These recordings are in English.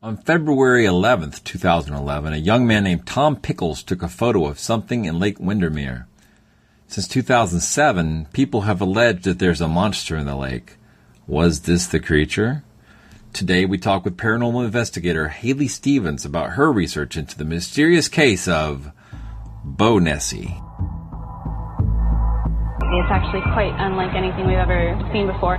On February 11th, 2011, a young man named Tom Pickles took a photo of something in Lake Windermere. Since 2007, people have alleged that there's a monster in the lake. Was this the creature? Today we talk with paranormal investigator Hayley Stevens about her research into the mysterious case of Bownessie. It's actually quite unlike anything we've ever seen before.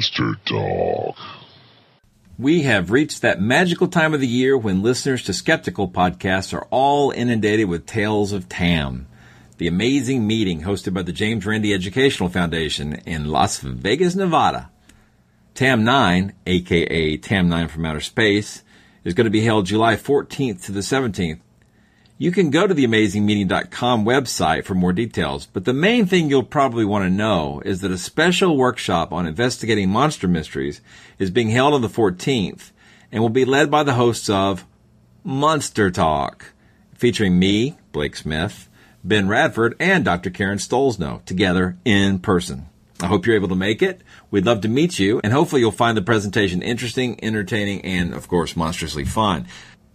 Monster Talk. We have reached that magical time of the year when listeners to skeptical podcasts are all inundated with tales of Tam, the amazing meeting hosted by the James Randi Educational Foundation in Las Vegas, Nevada. TAM 9, aka TAM 9 from Outer Space, is going to be held July 14th to the 17th. You can go to the amazingmeeting.com website for more details, but the main thing you'll probably want to know is that a special workshop on investigating monster mysteries is being held on the 14th and will be led by the hosts of Monster Talk, featuring me, Blake Smith, Ben Radford, and Dr. Karen Stollznow together in person. I hope you're able to make it. We'd love to meet you, and hopefully you'll find the presentation interesting, entertaining, and of course, monstrously fun.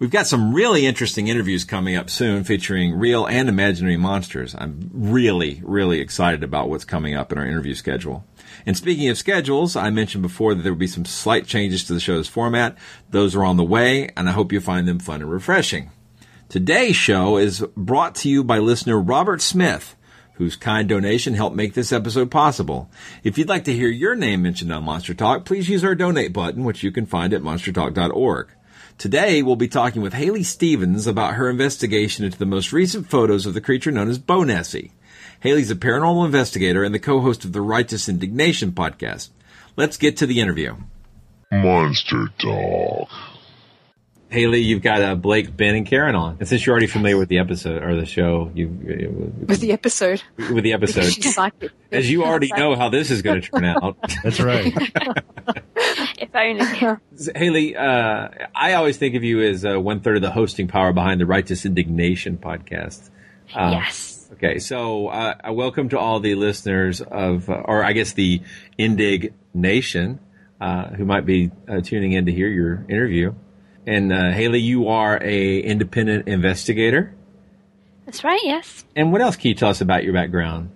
We've got some really interesting interviews coming up soon featuring real and imaginary monsters. I'm really, really excited about what's coming up in our interview schedule. And speaking of schedules, I mentioned before that there will be some slight changes to the show's format. Those are on the way, and I hope you find them fun and refreshing. Today's show is brought to you by listener Robert Smith, whose kind donation helped make this episode possible. If you'd like to hear your name mentioned on Monster Talk, please use our donate button, which you can find at monstertalk.org. Today, we'll be talking with Hayley Stevens about her investigation into the most recent photos of the creature known as Bo Nessie. Hayley's a paranormal investigator and the co-host of the Righteous Indignation podcast. Let's get to the interview. Monster Talk. Hayley, you've got uh, Blake, Ben, and Karen on. And since you're already familiar with the episode or the show, you with the episode, with the episode, as you already know how this is going to turn out. That's right. if only. Hayley, uh, I always think of you as uh, one third of the hosting power behind the Righteous Indignation podcast. Uh, yes. Okay, so uh, welcome to all the listeners of, uh, or I guess the Indig Nation, uh, who might be tuning in to hear your interview. And uh, Hayley, you are a independent investigator. That's right. Yes. And what else can you tell us about your background?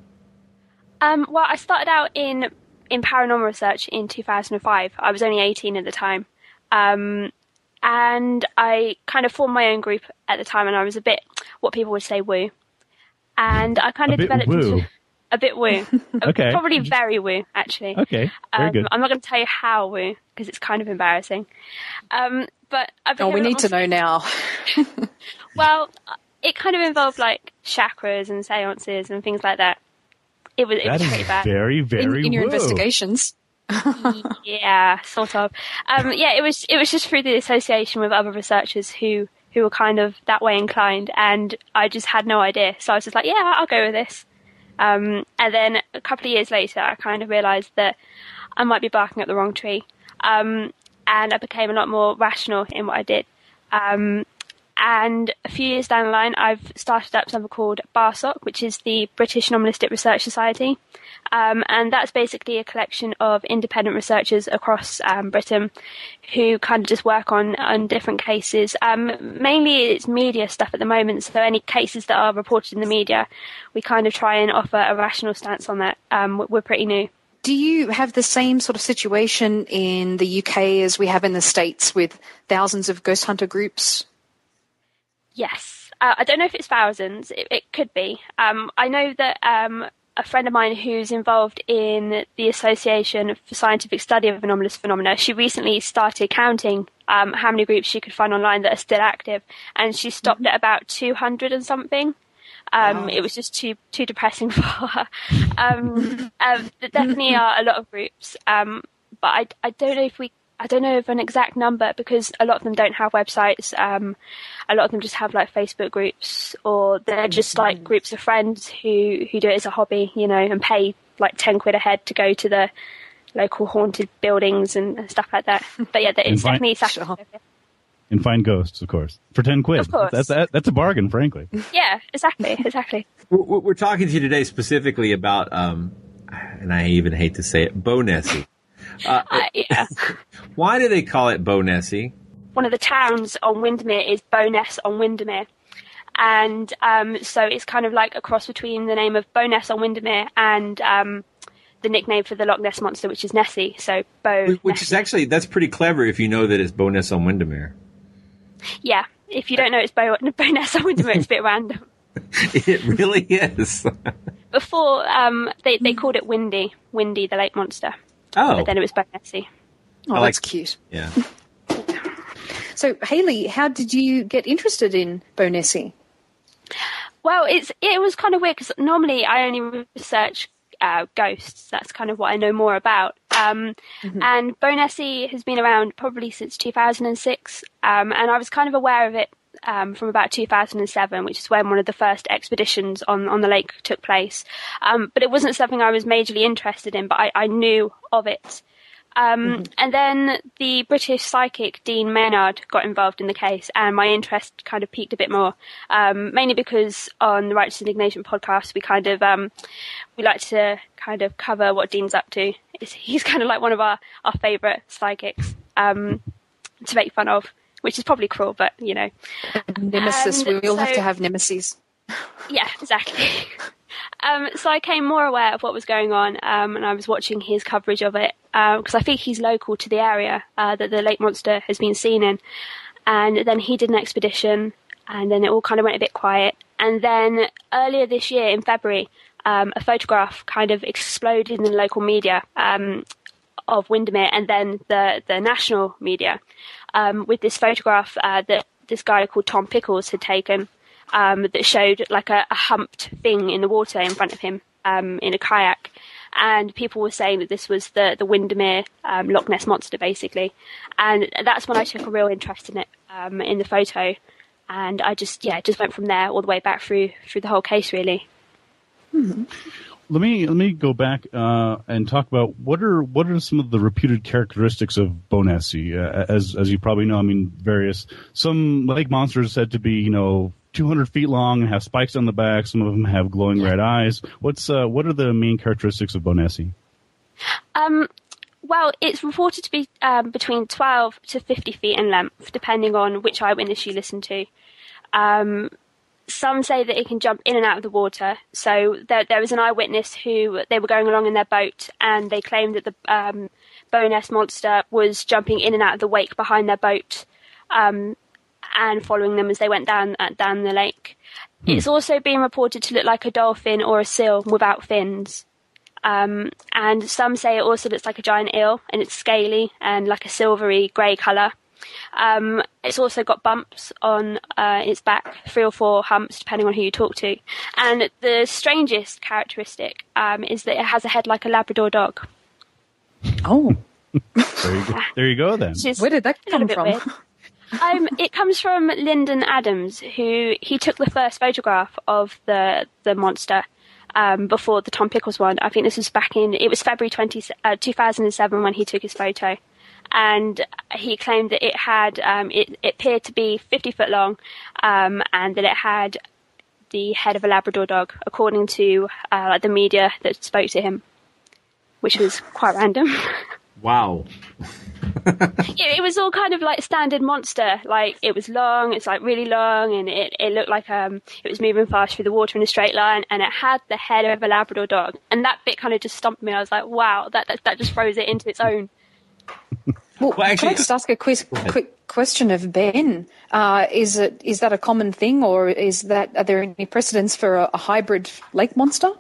Um, well, I started out in in paranormal research in 2005. I was only 18 at the time, um, and I kind of formed my own group at the time, and I was a bit what people would say woo. and I kind A of bit developed woo. into a bit woo. Okay. Probably very woo, actually. Okay, very Um, good. I'm not going to tell you how woo because it's kind of embarrassing. Um, but I Oh, we need to know now. Well, it kind of involved like chakras and seances and things like that. It was it That was is pretty bad. very, In, very in your woo. investigations. yeah, sort of. Um, yeah, it was it was just through the association with other researchers who who were kind of that way inclined, and I just had no idea. So I was just like, yeah, I'll go with this. Um, and then a couple of years later, I kind of realised that I might be barking up the wrong tree, um, and I became a lot more rational in what I did. Um, and a few years down the line, I've started up something called BARSOC, which is the British Anomalistic Research Society. Um, and that's basically a collection of independent researchers across um, Britain who kind of just work on, on different cases. Um, mainly it's media stuff at the moment, so any cases that are reported in the media, we kind of try and offer a rational stance on that. Um, we're- we're pretty new. Do you have the same sort of situation in the UK as we have in the States with thousands of ghost hunter groups? Yes. Uh, I don't know if it's thousands. It, it could be. Um, I know that um, a friend of mine who's involved in the Association for Scientific Study of Anomalous Phenomena, she recently started counting um, how many groups she could find online that are still active, and she stopped at about 200 and something. Um, It was just too too depressing for her. Um, um, there definitely are a lot of groups, um, but I, I don't know if we I don't know of an exact number because a lot of them don't have websites. Um, a lot of them just have like Facebook groups, or they're just like groups of friends who who do it as a hobby, you know, and pay like ten quid a head to go to the local haunted buildings and, and stuff like that. But yeah, it's And definitely find- saturated. And find ghosts, of course, for ten quid. Of course. That's, that's, that's a bargain, frankly. Yeah, exactly, exactly. We're, we're talking to you today specifically about, um, and I even hate to say it, Bownessie. Uh, Uh, yeah. why do they call it Bownessie? one of the towns on Windermere is Bowness on Windermere. And um, so it's kind of like a cross between the name of Bowness on Windermere and um, the nickname for the Loch Ness monster, which is Nessie. So Bow. Which is actually that's pretty clever if you know that it's Bow Ness on Windermere. yeah. If you don't know it's Bowness on Windermere, it's a bit random. it really is. Before um, they they called it Windy, Windy the lake monster. Oh. But then it was Bownessie. Oh, I like- that's cute. Yeah. So, Hayley, how did you get interested in Bownessie? Well, it's it was kind of weird because normally I only research uh, ghosts. That's kind of what I know more about. Um, And Bownessie has been around probably since 2006, um, and I was kind of aware of it um, from about 2007, which is when one of the first expeditions on on the lake took place. Um, but it wasn't something I was majorly interested in, but I, I knew of it. Um, And then the British psychic Dean Maynard got involved in the case, and my interest kind of peaked a bit more. Um, mainly because on the Righteous Indignation podcast, we kind of um, we like to kind of cover what Dean's up to. It's, he's kind of like one of our our favourite psychics um, to make fun of, which is probably cruel, but you know. Nemesis. And we all have to have nemesis. Yeah, exactly. um, so I came more aware of what was going on, um, and I was watching his coverage of it because I think he's local to the area uh, that the lake monster has been seen in. And then he did an expedition, and then it all kind of went a bit quiet. And then earlier this year, in February, um, a photograph kind of exploded in the local media um, of Windermere and then the the national media um, with this photograph uh, that this guy called Tom Pickles had taken um, that showed like a, a humped thing in the water in front of him um, in a kayak. And people were saying that this was the the Windermere um, Loch Ness monster, basically. And that's when I took a real interest in it um, in the photo, and I just yeah just went from there all the way back through through the whole case really. Let me let me go back uh, and talk about what are what are some of the reputed characteristics of Bownessie. Uh, as as you probably know, I mean, various some lake monsters said to be you know 200 feet long and have spikes on the back. Some of them have glowing red eyes. What's uh, what are the main characteristics of Bownessie? Um, well, it's reported to be um, between 12 to 50 feet in length, depending on which eyewitness you listen to. Um, some say that it can jump in and out of the water. So there, there was an eyewitness who they were going along in their boat, and they claimed that the um, Bowness monster was jumping in and out of the wake behind their boat, um, and following them as they went down uh, down the lake. It's also been reported to look like a dolphin or a seal without fins. Um, and some say it also looks like a giant eel, and it's scaly and like a silvery grey colour. Um, it's also got bumps on uh, its back, three or four humps, depending on who you talk to. And the strangest characteristic um, is that it has a head like a Labrador dog. Oh. there, you go. there you go then. Where did that come from? Um, it comes from Lyndon Adams, who he took the first photograph of the the monster um, before the Tom Pickles one. I think this was back in it was February 20, uh, 2007 when he took his photo, and he claimed that it had um, it, it appeared to be 50 foot long, um, and that it had the head of a Labrador dog, according to uh, like the media that spoke to him, which was quite random. Wow. yeah, it was all kind of like standard monster. Like it was long, it's like really long, and it, it looked like um it was moving fast through the water in a straight line, and it had the head of a Labrador dog. And that bit kind of just stumped me. I was like, wow, that that, that just throws it into its own. Well, Well, actually- can I just ask a quiz, quick question of Ben? Uh, is it is that a common thing, or is that are there any precedents for a, a hybrid lake monster?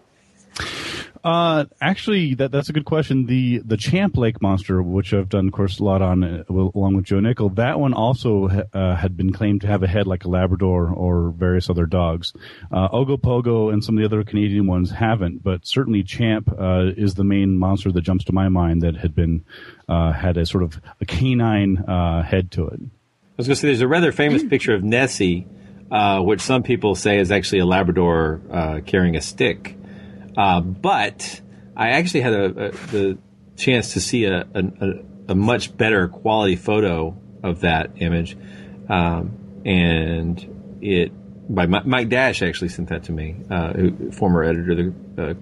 Uh, actually, that that's a good question. The the Champ Lake Monster, which I've done, of course, a lot on uh, along with Joe Nickell, that one also ha- uh, had been claimed to have a head like a Labrador or various other dogs. Uh, Ogopogo and some of the other Canadian ones haven't, but certainly Champ uh, is the main monster that jumps to my mind that had been uh, had a sort of a canine uh, head to it. I was going to say there's a rather famous picture of Nessie, uh, which some people say is actually a Labrador uh, carrying a stick. Uh, but I actually had a, a, the chance to see a, a, a much better quality photo of that image, um, and it by Mi- Mike Dash actually sent that to me, uh, who, former editor of the uh,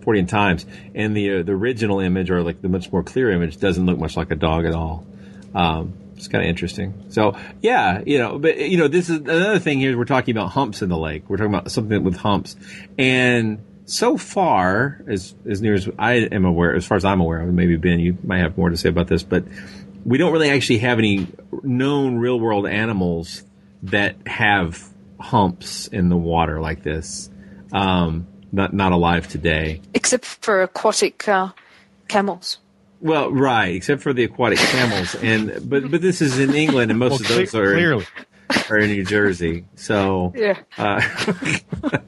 Fortean Times, and the uh, the original image or like the much more clear image doesn't look much like a dog at all. Um, it's kind of interesting. So yeah, you know, but you know, this is another thing here. We're talking about humps in the lake. We're talking about something with humps, and so far, as as near as I am aware, as far as I'm aware of, maybe Ben, you might have more to say about this, but we don't really actually have any known real world animals that have humps in the water like this. Um, not not alive today. Except for aquatic uh, camels. Well, right, except for the aquatic camels, and but but this is in England, and most Well, of those cle- are clearly. are in New Jersey. So Yeah. uh,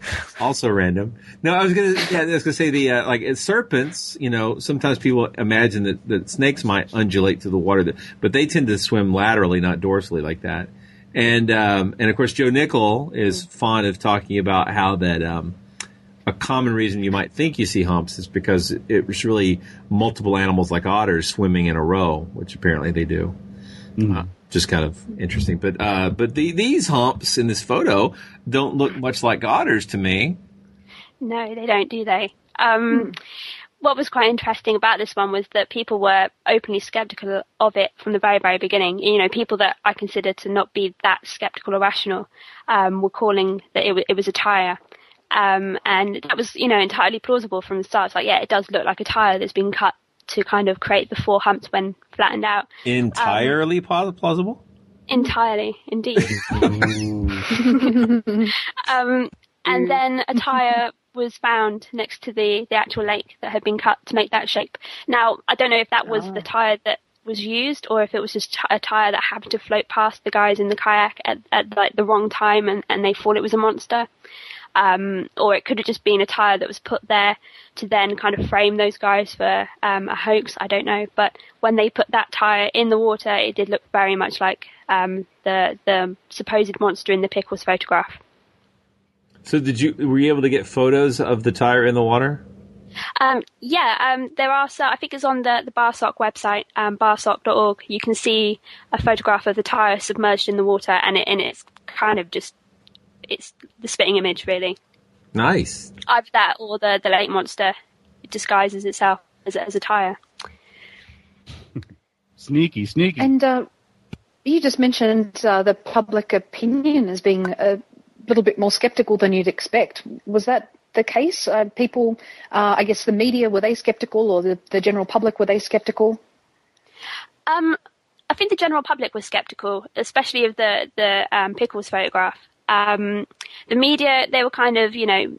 also random. No, I was gonna yeah, I was gonna say the uh, like serpents. You know, sometimes people imagine that, that snakes might undulate through the water, that, but they tend to swim laterally, not dorsally, like that. And um, and of course, Joe Nickell is fond of talking about how that. Um, a common reason you might think you see humps is because it's really multiple animals like otters swimming in a row, which apparently they do. Uh, just kind of interesting, but uh, but the, these humps in this photo don't look much like otters to me. No, they don't, do they? Um, What was quite interesting about this one was that people were openly skeptical of it from the very, very beginning. You know, people that I consider to not be that skeptical or rational um, were calling that it, w- it was a tire. Um, and that was, you know, entirely plausible from the start. It's like, yeah, it does look like a tire that's been cut to kind of create the four humps when flattened out. Entirely pla- plausible. Entirely, indeed. um, and then a tire was found next to the, the actual lake that had been cut to make that shape. Now, I don't know if that was the tire that was used or if it was just a tire that happened to float past the guys in the kayak at, at like the wrong time and, and they thought it was a monster. Um, or it could have just been a tire that was put there to then kind of frame those guys for um, a hoax. I don't know, but when they put that tire in the water, it did look very much like um, the the supposed monster in the pickles photograph. So did you were you able to get photos of the tire in the water? Um, yeah, um, there are so I think it's on the the BARSOC website, um, barsoc.org. You can see a photograph of the tire submerged in the water, and it and it's kind of just it's the spitting image really. Nice. Either that or the the lake monster disguises itself as a, as a tire. Sneaky, sneaky. And uh, you just mentioned uh, the public opinion as being a little bit more skeptical than you'd expect. Was that the case? Uh, people, uh, I guess the media, were they skeptical or the, the general public, were they skeptical? Um, I think the general public was skeptical, especially of the the um, pickles photograph. Um, the media, they were kind of, you know,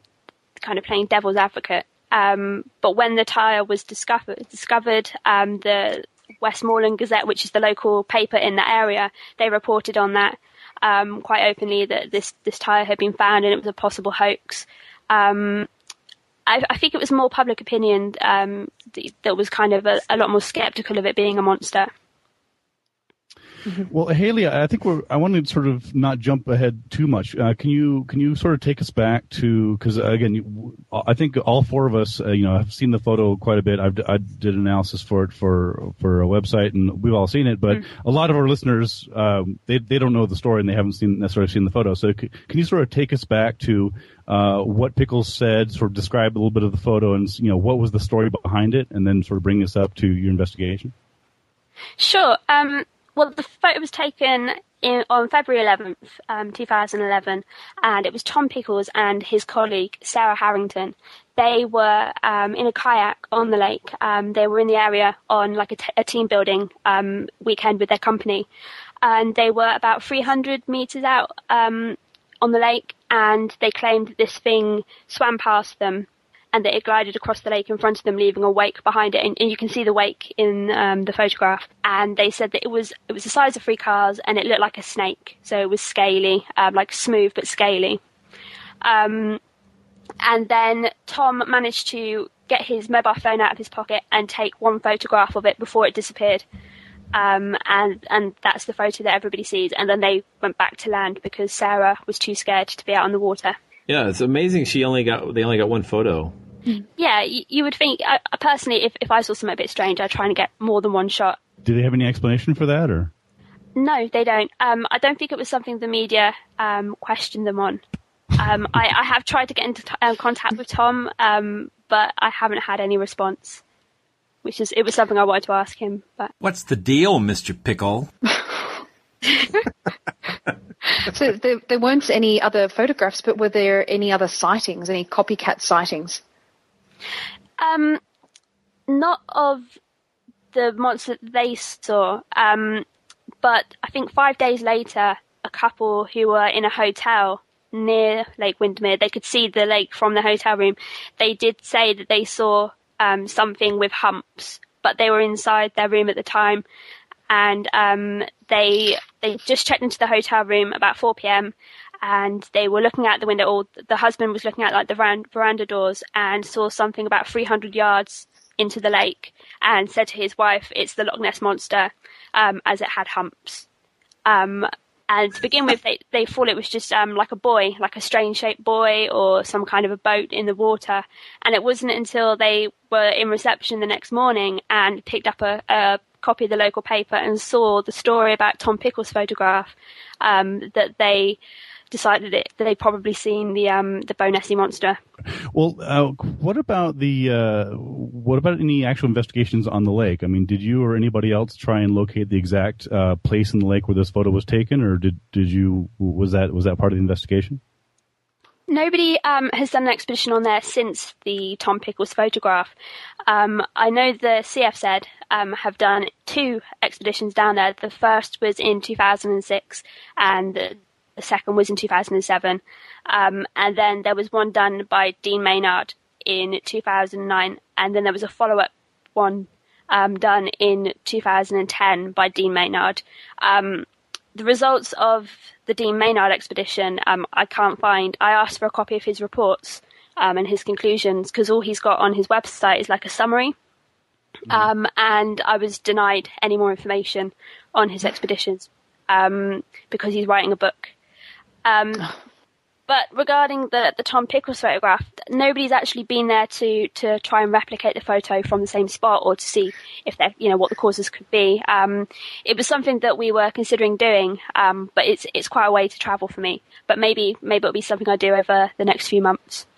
kind of playing devil's advocate. Um, but when the tire was discovered, discovered, um, the Westmorland Gazette, which is the local paper in that area, they reported on that um, quite openly that this this tire had been found and it was a possible hoax. Um, I, I, think it was more public opinion um, that was kind of a, a lot more skeptical of it being a monster. Mm-hmm. Well, Hayley, I think we're. I want to sort of not jump ahead too much. Uh, can you can you sort of take us back to because again, you, I think all four of us, uh, you know, have seen the photo quite a bit. I've, I did analysis for it for for a website, and we've all seen it. But mm. a lot of our listeners, um, they they don't know the story and they haven't seen necessarily seen the photo. So c- can you sort of take us back to uh, what Pickles said, sort of describe a little bit of the photo, and you know what was the story behind it, and then sort of bring us up to your investigation? Sure. Um, well, the photo was taken in, on February 11th, um, 2011, and it was Tom Pickles and his colleague Sarah Harrington. They were um, in a kayak on the lake. Um, they were in the area on like a, t- a team building um, weekend with their company, and they were about 300 meters out um, on the lake, and they claimed that this thing swam past them and that it glided across the lake in front of them, leaving a wake behind it. And, and you can see the wake in um, the photograph. And they said that it was it was the size of three cars, and it looked like a snake. So it was scaly, um, like smooth but scaly. Um, and then Tom managed to get his mobile phone out of his pocket and take one photograph of it before it disappeared. Um, and and that's the photo that everybody sees. And then they went back to land because Sarah was too scared to be out on the water. Yeah, it's amazing. She only got they only got one photo. Yeah, you, you would think. I, personally, if if I saw something a bit strange, I'd try and get more than one shot. Do they have any explanation for that, or? No, they don't. Um, I don't think it was something the media um, questioned them on. Um, I, I, have tried to get into t- uh, contact with Tom, um, but I haven't had any response. Which is, it was something I wanted to ask him. But what's the deal, Mister Pickle? so there, there weren't any other photographs, but were there any other sightings, any copycat sightings? Um, not of the monster they saw. Um, but I think five days later, a couple who were in a hotel near Lake Windermere, they could see the lake from the hotel room. They did say that they saw um, something with humps, but they were inside their room at the time and um, they they just checked into the hotel room about 4 p.m. and they were looking out the window, or the husband was looking out like the veranda doors and saw something about 300 yards into the lake and said to his wife, "It's the Loch Ness monster," um, as it had humps. Um, and to begin with, they, they thought it was just um, like a buoy, like a strange shaped buoy or some kind of a boat in the water. And it wasn't until they were in reception the next morning and picked up a, a copy of the local paper and saw the story about Tom Pickles' photograph, um, that they decided it, that they'd probably seen the um, the Bow monster. Well, uh, what about the uh, what about any actual investigations on the lake? I mean, did you or anybody else try and locate the exact uh, place in the lake where this photo was taken, or did did you was that was that part of the investigation? Nobody um, has done an expedition on there since the Tom Pickles photograph. Um, I know the CFZ um, have done two expeditions down there. The first was in 2006, and the, the second was in 2007. Um, and then there was one done by Dean Maynard in 2009, and then there was a follow-up one um, done in 2010 by Dean Maynard. Um, the results of the Dean Maynard expedition, um, I can't find. I asked for a copy of his reports um, and his conclusions because all he's got on his website is like a summary. Mm. Um, and I was denied any more information on his expeditions um, because he's writing a book. But regarding the, the Tom Pickles photograph, nobody's actually been there to, to try and replicate the photo from the same spot or to see if they you know, what the causes could be. Um, it was something that we were considering doing, um, but it's, it's quite a way to travel for me. But maybe, maybe it'll be something I do over the next few months.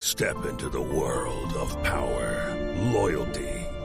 Step into the world of power, loyalty,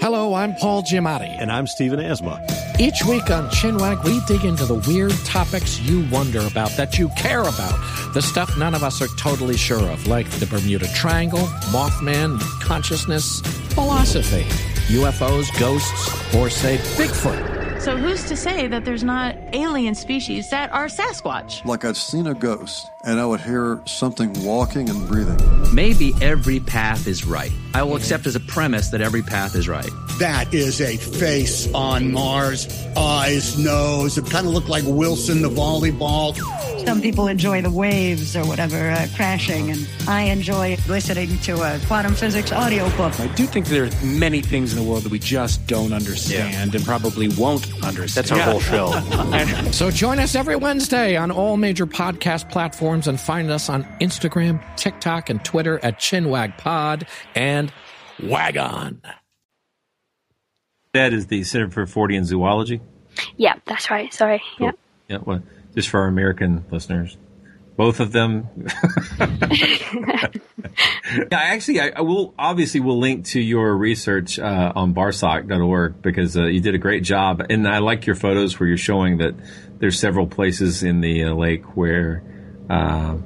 Hello, I'm Paul Giamatti. And I'm Stephen Asma. Each week on Chinwag, we dig into the weird topics you wonder about, that you care about. The stuff none of us are totally sure of, like the Bermuda Triangle, Mothman, consciousness, philosophy, UFOs, ghosts, or say Bigfoot. So who's to say that there's not alien species that are Sasquatch? Like I've seen a ghost, and I would hear something walking and breathing. Maybe every path is right. I will accept as a premise that every path is right. That is a face on Mars. Eyes, nose. It kind of looked like Wilson the volleyball. Some people enjoy the waves or whatever uh, crashing, and I enjoy listening to a quantum physics audiobook. I do think there are many things in the world that we just don't understand yeah. and probably won't understand. That's our yeah. whole show. so join us every Wednesday on all major podcast platforms and find us on Instagram, TikTok, and Twitter at ChinwagPod and Wagon. That is the Center for Fortean Zoology. Yeah, that's right. Sorry. Cool. Yeah. Yeah. Well, just for our American listeners. Both of them. yeah, actually, I, I, will obviously will link to your research uh, on barsoc.org because uh, you did a great job, and I like your photos where you're showing that there's several places in the uh, lake where uh,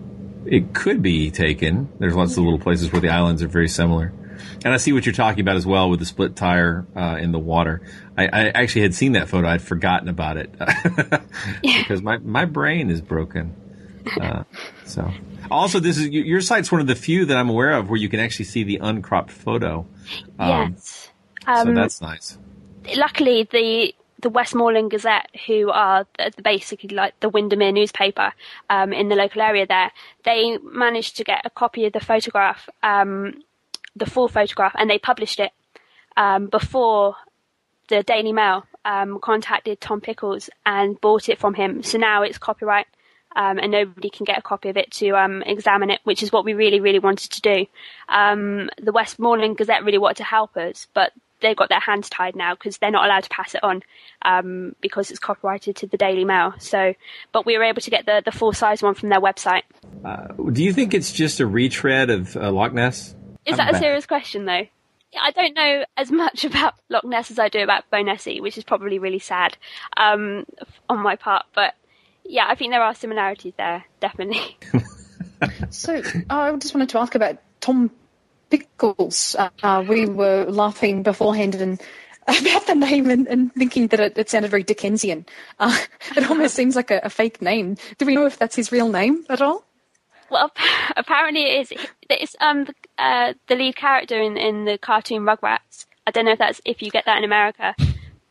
it could be taken. There's lots of little places where the islands are very similar. And I see what you're talking about as well with the split tire uh, in the water. I, I, actually had seen that photo. I'd forgotten about it because my, my brain is broken. Uh, so also this is your site's one of the few that I'm aware of where you can actually see the uncropped photo. Um, yes. Um, so that's nice. Luckily, the the Westmorland Gazette, who are basically like the Windermere newspaper um, in the local area there, they managed to get a copy of the photograph um, the full photograph and they published it um, before the Daily Mail um, contacted Tom Pickles and bought it from him. So now it's copyright. Um, and nobody can get a copy of it to um, examine it, which is what we really, really wanted to do. Um, the Westmorland Gazette really wanted to help us, but they've got their hands tied now because they're not allowed to pass it on um, because it's copyrighted to the Daily Mail. So, but we were able to get the the full size one from their website. Uh, do you think it's just a retread of uh, Loch Ness? Is that a serious question though? I don't know as much about Loch Ness as I do about Nessie, which is probably really sad um, on my part. But yeah, I think there are similarities there, definitely. so I just wanted to ask about Tom Pickles. Uh, we were laughing beforehand and about the name and, and thinking that it, it, sounded very Dickensian. Uh, it almost seems like a, a fake name. Do we know if that's his real name at all? Well, apparently it is. It's um uh, the lead character in in the cartoon Rugrats. I don't know if that's if you get that in America,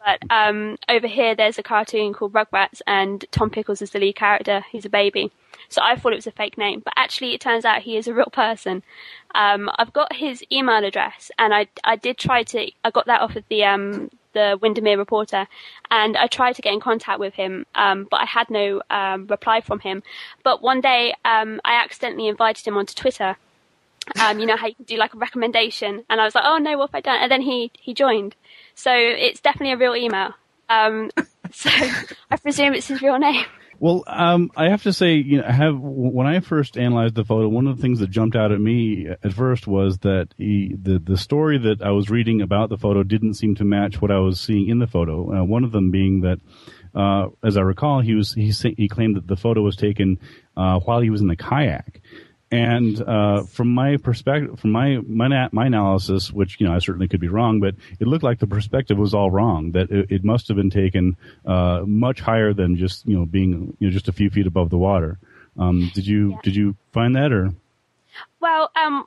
but um over here there's a cartoon called Rugrats, and Tom Pickles is the lead character. He's a baby, so I thought it was a fake name, but actually it turns out he is a real person. Um, I've got his email address, and I I did try to. I got that off of the um the Windermere reporter, and I tried to get in contact with him, um, but I had no um, reply from him. But one day, um, I accidentally invited him onto Twitter. Um, you know how you can do like a recommendation, and I was like, "Oh no, what have I done?" And then he he joined. So it's definitely a real email. Um, so I presume it's his real name. Well, um, I have to say, you know, have when I first analyzed the photo, one of the things that jumped out at me at first was that he, the the story that I was reading about the photo didn't seem to match what I was seeing in the photo. Uh, one of them being that, uh, as I recall, he was he he claimed that the photo was taken uh, while he was in the kayak, and uh, from my perspective, from my, my my analysis, which you know I certainly could be wrong, but it looked like the perspective was all wrong. That it, it must have been taken uh, much higher than just you know being you know just a few feet above the water. Um, did you yeah. did you find that or? Well, um,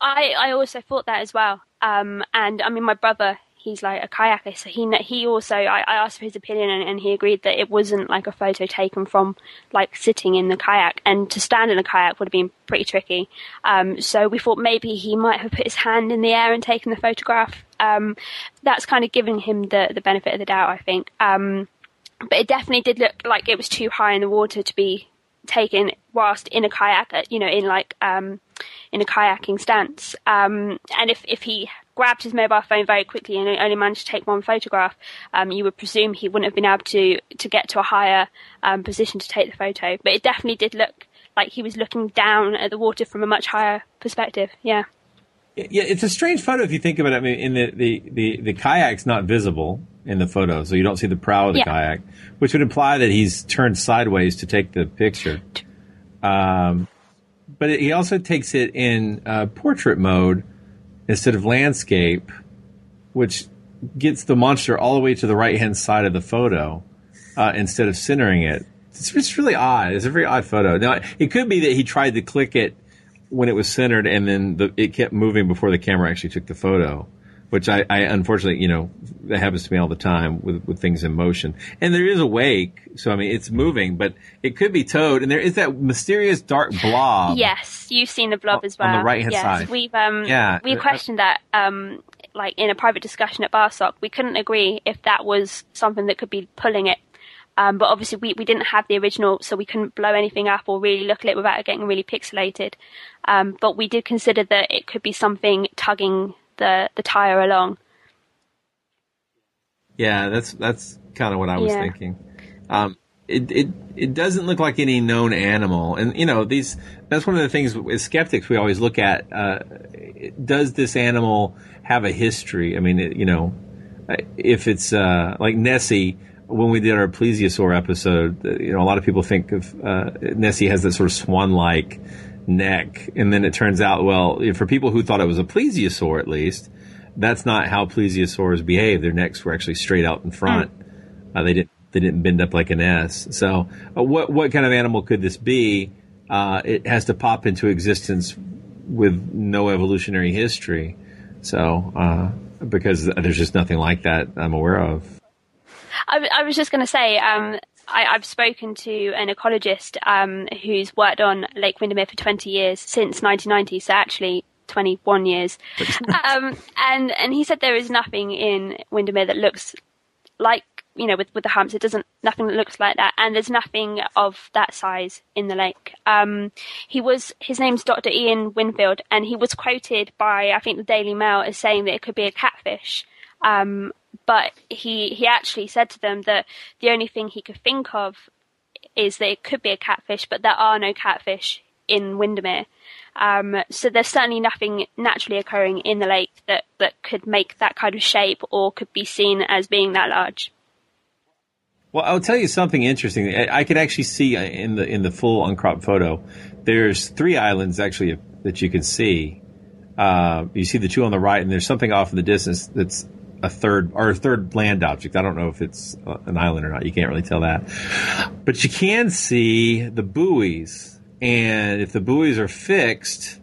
I I also thought that as well. Um, and I mean, my brother he's like a kayaker, so he he also I, I asked for his opinion and, and, he agreed that it wasn't like a photo taken from like sitting in the kayak, and to stand in a kayak would have been pretty tricky. Um, so we thought maybe he might have put his hand in the air and taken the photograph. Um, that's kind of giving him the the benefit of the doubt, I think. Um, but it definitely did look like it was too high in the water to be taken whilst in a kayak, you know, in like um, in a kayaking stance. Um, and if if he grabbed his mobile phone very quickly and only managed to take one photograph, um, you would presume he wouldn't have been able to to get to a higher um, position to take the photo. But it definitely did look like he was looking down at the water from a much higher perspective. Yeah. Yeah, it's a strange photo if you think about it. I mean, in the, the, the, the kayak's not visible in the photo, so you don't see the prow of the Yeah. kayak, which would imply that he's turned sideways to take the picture. Um, but it, he also takes it in uh, portrait mode instead of landscape, which gets the monster all the way to the right hand side of the photo uh, instead of centering it. It's, it's really odd. It's a very odd photo. Now, it could be that he tried to click it when it was centered and then the, it kept moving before the camera actually took the photo. Which I, I unfortunately, you know, that happens to me all the time with, with things in motion. And there is a wake, so I mean, it's moving, but it could be towed. And there is that mysterious dark blob. Yes, you've seen the blob as well. on the right-hand yes, side. We've um Yeah. we questioned that um like in a private discussion at BARSOC. We couldn't agree if that was something that could be pulling it. Um, but obviously we, we didn't have the original, so we couldn't blow anything up or really look at it without it getting really pixelated. Um, but we did consider that it could be something tugging the, the tire along. Yeah, that's that's kind of what I was Yeah. thinking. Um, it it it doesn't look like any known animal, and you know these. That's one of the things as skeptics we always look at. Uh, does this animal have a history? I mean, it, you know, if it's uh, like Nessie. When we did our plesiosaur episode, you know, a lot of people think of uh, Nessie has that sort of swan-like neck, and then it turns out, well, for people who thought it was a plesiosaur, at least, that's not how plesiosaurs behave. Their necks were actually straight out in front. Uh, they didn't they didn't bend up like an S. So, uh, what what kind of animal could this be? Uh, it has to pop into existence with no evolutionary history. So, uh, because there's just nothing like that I'm aware of. I was just going to say, um, I, I've spoken to an ecologist um, who's worked on Lake Windermere for 20 years since 1990, so actually 21 years. um, and and he said there is nothing in Windermere that looks like you know with with the humps. It doesn't nothing that looks like that, and there's nothing of that size in the lake. Um, he was his name's Dr. Ian Winfield, and he was quoted by I think the Daily Mail as saying that it could be a catfish. Um, but he he actually said to them that the only thing he could think of is that it could be a catfish, but there are no catfish in Windermere. Um, so there's certainly nothing naturally occurring in the lake that, that could make that kind of shape or could be seen as being that large. Well, I'll tell you something interesting. I, I could actually see uh, in the in the full uncropped photo. There's three islands actually that you can see. Uh, you see the two on the right, and there's something off in the distance that's a third or a third land object. I don't know if it's uh, an island or not. You can't really tell that, but you can see the buoys, and if the buoys are fixed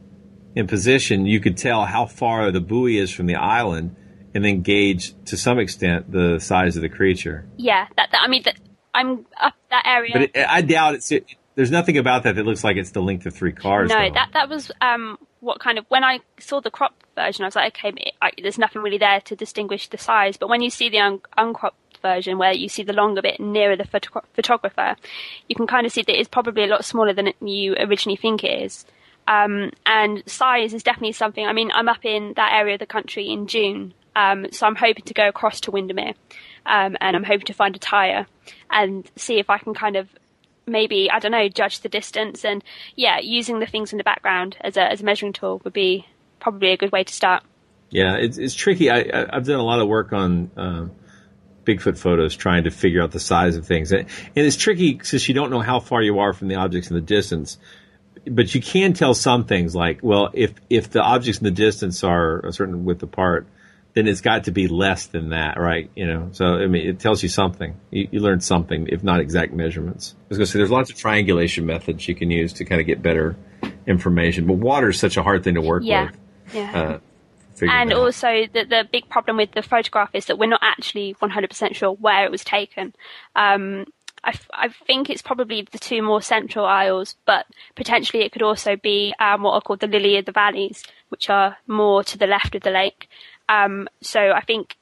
in position, you could tell how far the buoy is from the island, and then gauge to some extent the size of the creature. Yeah, that, that I mean, that, I'm up that area. But it, I doubt it's. It, there's nothing about that that looks like it's the length of three cars. no, though. that that was um, what kind of when I saw the crop version, I was like, okay, I, there's nothing really there to distinguish the size. But when you see the un- uncropped version, where you see the longer bit nearer the photo- photographer, you can kind of see that it's probably a lot smaller than you originally think it is. Um, and size is definitely something. I mean, I'm up in that area of the country in June, um, so I'm hoping to go across to Windermere, um, and I'm hoping to find a tyre and see if I can kind of maybe I don't know judge the distance and yeah, using the things in the background as a as a measuring tool would be probably a good way to start. Yeah, it's it's tricky. I, I've done a lot of work on um, Bigfoot photos, trying to figure out the size of things, and, and it's tricky since you don't know how far you are from the objects in the distance. But you can tell some things like, well, if if the objects in the distance are a certain width apart, then it's got to be less than that, right? You know, so I mean, it tells you something. You, you learn something, if not exact measurements. I was going to say, there's lots of triangulation methods you can use to kind of get better information, but water is such a hard thing to work Yeah, with. yeah. Uh, and out. also the the big problem with the photograph is that we're not actually 100% sure where it was taken. Um, I, f- I think it's probably the two more central isles, but potentially it could also be um, what are called the lily of the valleys, which are more to the left of the lake. Um, so I think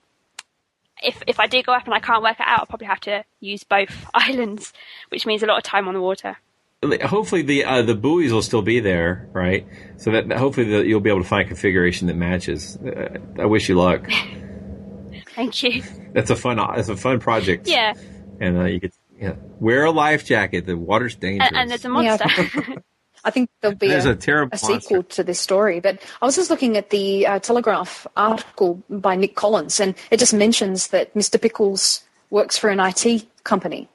if if I do go up and I can't work it out, I'll probably have to use both islands, which means a lot of time on the water. hopefully the uh, the buoys will still be there, right? So that hopefully the, you'll be able to find a configuration that matches. Uh, I wish you luck. Thank you. That's a fun. It's a fun project. Yeah. And uh, you could yeah, wear a life jacket. The water's dangerous. And, and there's a monster. I think there'll be a, a terrible a sequel to this story. But I was just looking at the uh, Telegraph article by Nick Collins, and it just mentions that Mr. Pickles works for an IT company.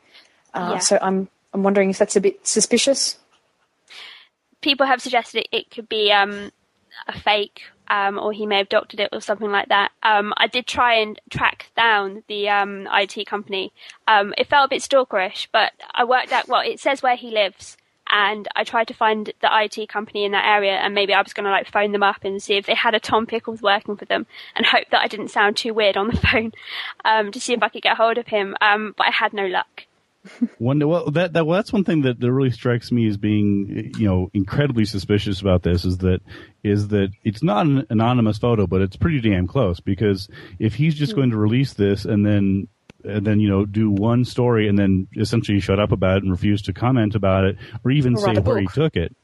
Uh, Yeah. So I'm I'm wondering if that's a bit suspicious. People have suggested it, it could be um, a fake, um, or he may have doctored it or something like that. Um, I did try and track down the um, IT company. Um, it felt a bit stalkerish, but I worked out. Well, it says where he lives. And I tried to find the IT company in that area, and maybe I was going to like phone them up and see if they had a Tom Pickles working for them, and hope that I didn't sound too weird on the phone, um, to see if I could get hold of him. Um, but I had no luck. One, well, that, that well, that's one thing that, that really strikes me as being, you know, incredibly suspicious about this is that is that it's not an anonymous photo, but it's pretty damn close because if he's just going to release this and then and then you know do one story and then essentially shut up about it and refuse to comment about it or even Or say where he took it.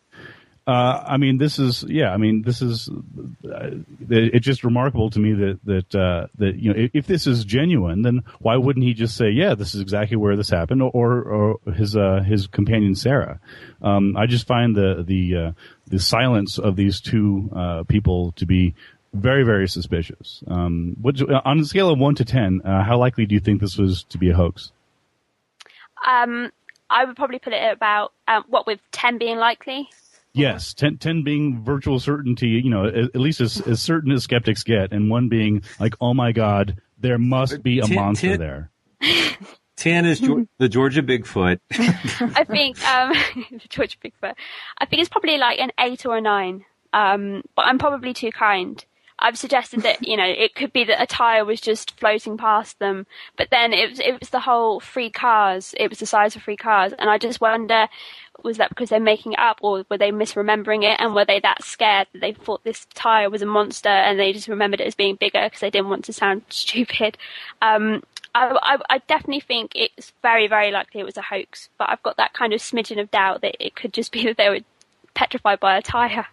Uh, I mean, this is yeah. I mean, this is uh, it's just remarkable to me that that uh, that you know if, if this is genuine, then why wouldn't he just say, yeah, this is exactly where this happened, or or his uh, his companion Sarah? Um, I just find the the uh, the silence of these two uh, people to be very very suspicious. Um, what, on a scale of one to ten, uh, how likely do you think this was to be a hoax? Um, I would probably put it at about um, what with ten being likely. Yes, 10, 10 being virtual certainty, you know, at, at least as, as certain as skeptics get, and one being like, oh my God, there must be a Ten- monster ten- there. Ten is Geor- the Georgia Bigfoot. I think um, George Bigfoot. I think it's probably like an eight or a nine. Um, but I'm probably too kind. I've suggested that you know it could be that a tire was just floating past them, but then it was it was the whole free cars. It was the size of free cars, and I just wonder was that because they're making it up, or were they misremembering it, and were they that scared that they thought this tire was a monster, and they just remembered it as being bigger because they didn't want to sound stupid. Um, I, I, I definitely think it's very, very likely it was a hoax, but I've got that kind of smidgen of doubt that it could just be that they were petrified by a tire.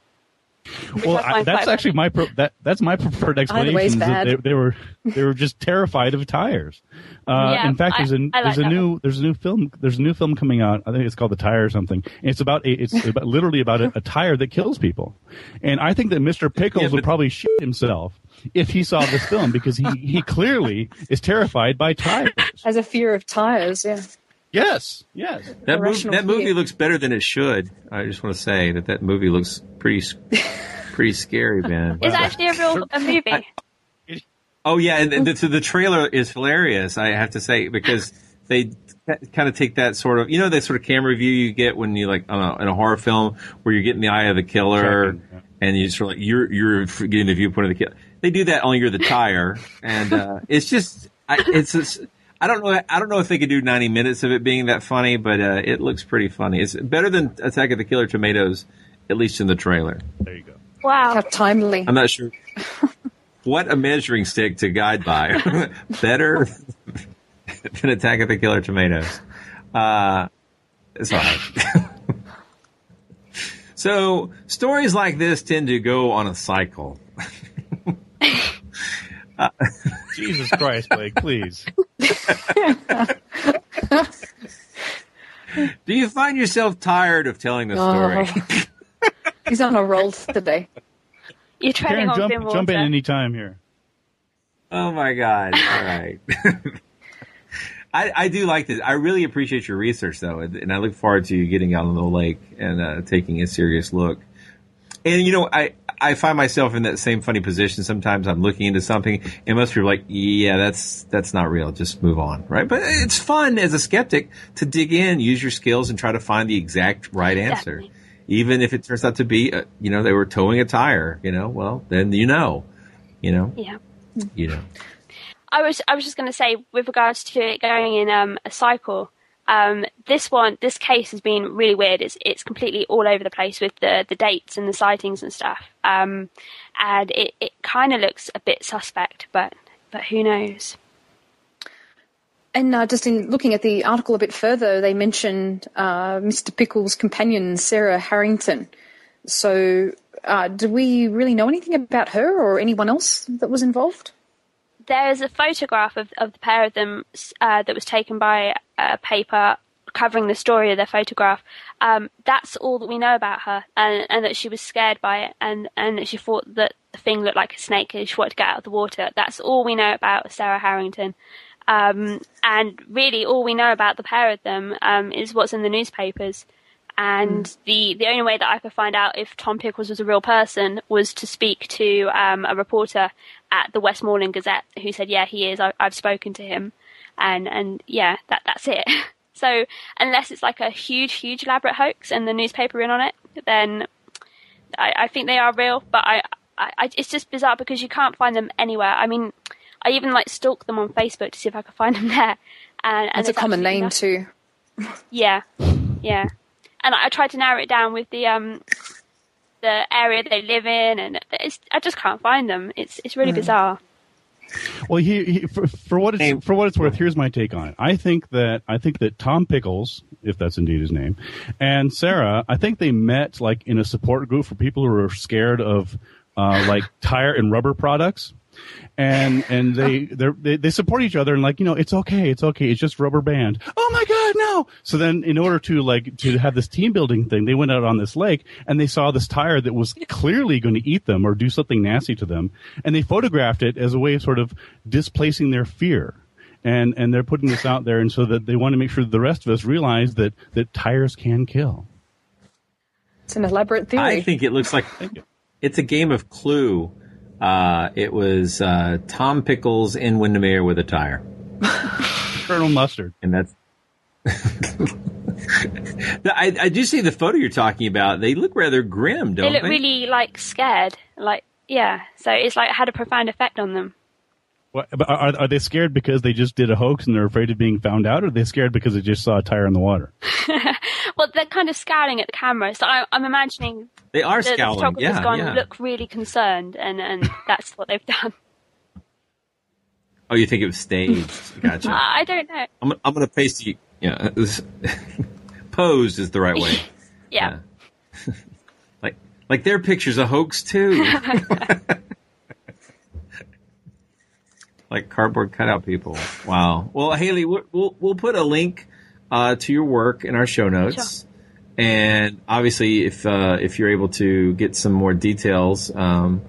Well, I I, that's quite actually my pro- that that's my preferred Either way is explanation. is that they, they were they were just terrified of tires. Uh, Yeah, in fact, I- there's like a that new there's a new film there's a new film coming out. I think it's called The Tire or something. And it's about a, it's about, literally about a, a tire that kills people. And I think that Mr. Pickles would probably shit himself if he saw this film because he he clearly is terrified by tires. As a fear of tires, yeah. Yes, yes. That, mov- that movie looks better than it should. I just want to say that that movie looks pretty pretty scary, man. It's actually a real a movie. Oh yeah, and, and the, so the trailer is hilarious. I have to say because they kind of take that sort of you know that sort of camera view you get when you like I don't know, in a horror film where you're getting the eye of the killer and you sort of like you're you're getting the viewpoint of the killer. They do that only you're the tire, and uh, it's just I, it's. just- I don't know. I don't know if they could do 90 minutes of it being that funny, but uh, it looks pretty funny. It's better than Attack of the Killer Tomatoes, at least in the trailer. There you go. Wow. How timely. I'm not sure what a measuring stick to guide by. Better than Attack of the Killer Tomatoes. Uh, it's all right. so stories like this tend to go on a cycle. Uh, Jesus Christ, Blake, please. Do you find yourself tired of telling the story? Oh. He's on a roll today. You're treading Karen, on jump jump in any time here. Oh my god! All right. I, I do like this. I really appreciate your research, though, and, and I look forward to you getting out on the lake and uh, taking a serious look. And you know, I I find myself in that same funny position. Sometimes I'm looking into something, and most people are like, "Yeah, that's that's not real. Just move on." Right? But it's fun as a skeptic to dig in, use your skills, and try to find the exact right answer. Even if it turns out to be, uh, you know, they were towing a tire. You know, well, then you know, you know, Yeah. you know. I was I was just going to say with regards to it going in um, a cycle. Um, this one, this case has been really weird. It's it's completely all over the place with the the dates and the sightings and stuff. Um, and it it kind of looks a bit suspect, but but who knows? And uh, just in looking at the article a bit further, they mentioned uh, Mr. Pickles' companion, Sarah Harrington. So, uh, do we really know anything about her or anyone else that was involved? There's a photograph of, of the pair of them uh, that was taken by a paper covering the story of their photograph. Um, that's all that we know about her, and, and that she was scared by it, and, and that she thought that the thing looked like a snake and she wanted to get out of the water. That's all we know about Sarah Harrington. Um, and really, all we know about the pair of them um, is what's in the newspapers. And mm. the the only way that I could find out if Tom Pickles was a real person was to speak to um, a reporter at the Westmorland Gazette who said, "Yeah, he is. I, have spoken to him." And and yeah, that that's it. so unless it's like a huge, huge elaborate hoax and the newspaper in on it, then I, I think they are real. But I, I, it's just bizarre because you can't find them anywhere. I mean, I even like stalk them on Facebook to see if I could find them there. And, and it's a common name too. Yeah, yeah. And I, I tried to narrow it down with the um the area they live in, and I just can't find them. It's it's really mm. bizarre. Well, he, he for, for, what it's for what it's worth, here's my take on it. I think that I think that Tom Pickles, if that's indeed his name, and Sarah, I think they met like in a support group for people who are scared of uh, like tire and rubber products and and they they they support each other and like you know it's okay it's okay it's just rubber band oh my god no so then in order to like to have this team building thing they went out on this lake and they saw this tire that was clearly going to eat them or do something nasty to them and they photographed it as a way of sort of displacing their fear and and they're putting this out there and so that they want to make sure that the rest of us realize that that tires can kill it's an elaborate theory i think it looks like it's a game of clue uh, it was uh, Tom Pickles in Windermere with a tire. Colonel Mustard. And that's. I, I do see the photo you're talking about. They look rather grim, don't they? Look they? really like scared. Like yeah. So it's like had a profound effect on them. What, are, are they scared because they just did a hoax and they're afraid of being found out, or are they scared because they just saw a tire in the water? well, they're kind of scowling at the camera, so I, am I'm imagining they are the, scowling. The photographer's yeah, gone yeah. look really concerned, and, and that's what they've done. Oh, you think it was staged? Gotcha. I don't know. I'm, I'm going to paste you. Yeah, posed is the right way. yeah. yeah. like like their picture's a hoax too. like cardboard cutout people. Wow. Well, Hayley, we'll we'll put a link uh, to your work in our show notes. Sure. And obviously, if uh, if you're able to get some more details, um,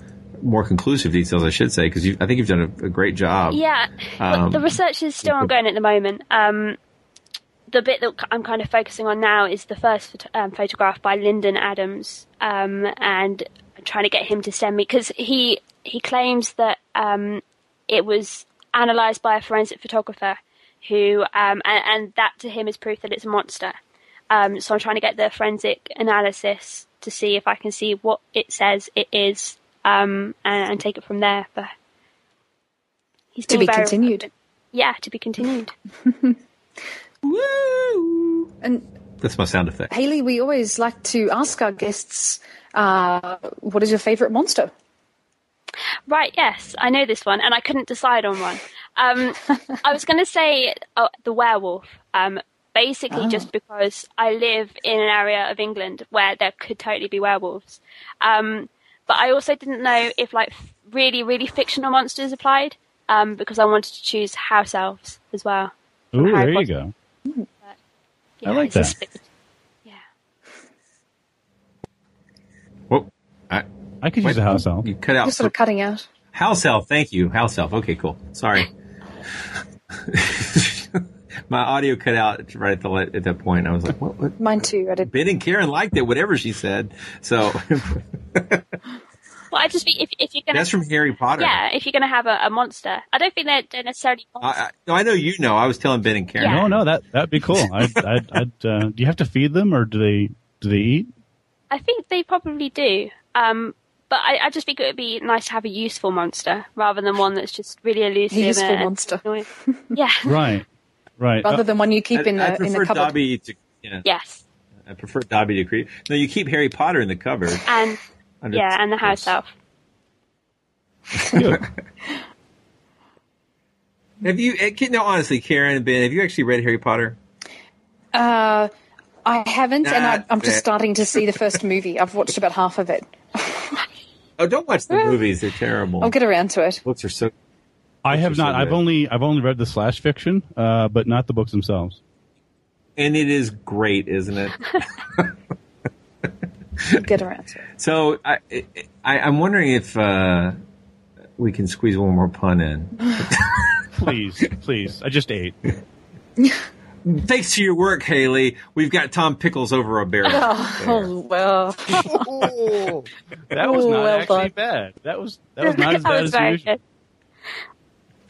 more conclusive details, I should say, because I think you've done a, a great job. Yeah, um, the research is still ongoing at the moment. Um, the bit that I'm kind of focusing on now is the first um, photograph by Lyndon Adams, um, and I'm trying to get him to send me because he he claims that um, it was analysed by a forensic photographer who, um, and, and, that to him is proof that it's a monster. Um, so I'm trying to get the forensic analysis to see if I can see what it says it is, um, and, and, take it from there. But he's to be continued. Yeah, to be continued. Woo! And that's my sound effect. Hayley, we always like to ask our guests, uh, what is your favourite monster? Right, yes, I know this one, and I couldn't decide on one. Um, I was going to say oh, the werewolf, um, basically oh. just because I live in an area of England where there could totally be werewolves. Um, but I also didn't know if like really, really fictional monsters applied, um, because I wanted to choose house elves as well. Ooh, there you go. But, yeah, I like that. yeah. Well, I, I could use a house elf. You cut out. You're sort of cutting out. House elf. Thank you. House elf. Okay, cool. Sorry. My audio cut out right at the at that point. I was like, "What?" what? Mine too. I did. Ben and Karen liked it, whatever she said. So. well, I just think if, if you're gonna that's from Harry Potter. Yeah, if you're gonna have a, a monster, I don't think they're, they're necessarily. I, I, no, I know you know. I was telling Ben and Karen. Yeah. No, no, that that'd be cool. I'd, I'd, I'd uh, do you have to feed them or do they do they eat? I think they probably do. Um, but I, I, just think it would be nice to have a useful monster rather than one that's just really elusive. A useful monster. yeah. Right. Right. Rather uh, than one you keep I, in the I in the cupboard. Dobby to, yeah. Yes. I prefer Dobby to Kreacher. No, you keep Harry Potter in the cupboard. And yeah, and the house elf. Have you? eh, No, honestly, Karen and Ben, have you actually read Harry Potter? Uh, I haven't, and I, I'm just starting to see the first movie. I've watched about half of it. Oh, don't watch the movies; they're terrible. I'll get around to it. Books are so. I have Books so not. I've only I've only read the slash fiction, uh, but not the books themselves. And it is great, isn't it? I'll get around to it. So I, I I'm wondering if uh, we can squeeze one more pun in. Please, please. I just ate. Thanks to your work, Hayley, we've got Tom Pickles over a barrel. Oh, well. That was not well actually done. bad. That was that was not as bad was as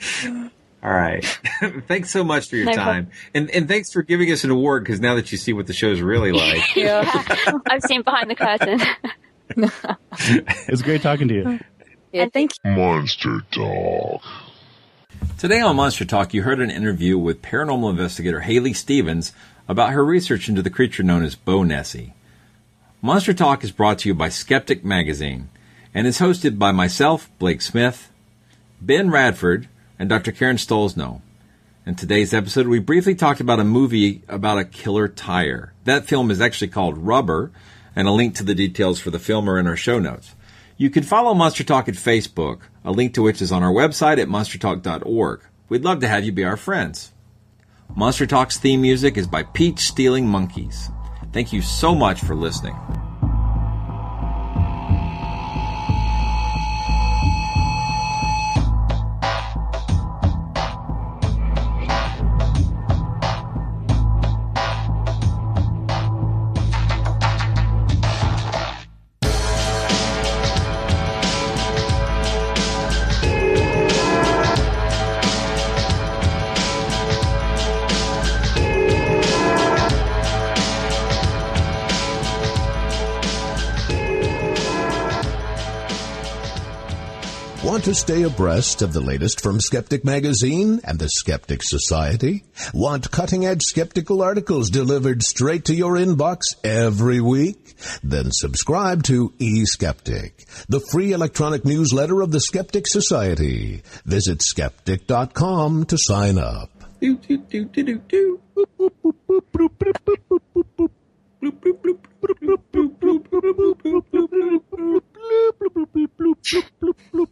usual. Good. All right. thanks so much for your No time, and and thanks for giving us an award because now that you see what the show's really like, Yeah. I've seen behind the curtain. It's great talking to you. Yeah, thank you. Monster Talk. Today on Monster Talk, you heard an interview with paranormal investigator Hayley Stevens about her research into the creature known as Bownessie. Monster Talk is brought to you by Skeptic Magazine and is hosted by myself, Blake Smith, Ben Radford, and Dr. Karen Stollznow. In today's episode, we briefly talked about a movie about a killer tire. That film is actually called Rubber, and a link to the details for the film are in our show notes. You can follow Monster Talk at Facebook, a link to which is on our website at monstertalk.org. We'd love to have you be our friends. Monster Talk's theme music is by Peach Stealing Monkeys. Thank you so much for listening. Want to stay abreast of the latest from Skeptic Magazine and the Skeptic Society? Want cutting edge skeptical articles delivered straight to your inbox every week? Then subscribe to eSkeptic, the free electronic newsletter of the Skeptic Society. Visit skeptic.com to sign up. Do, do, do, do, do, do.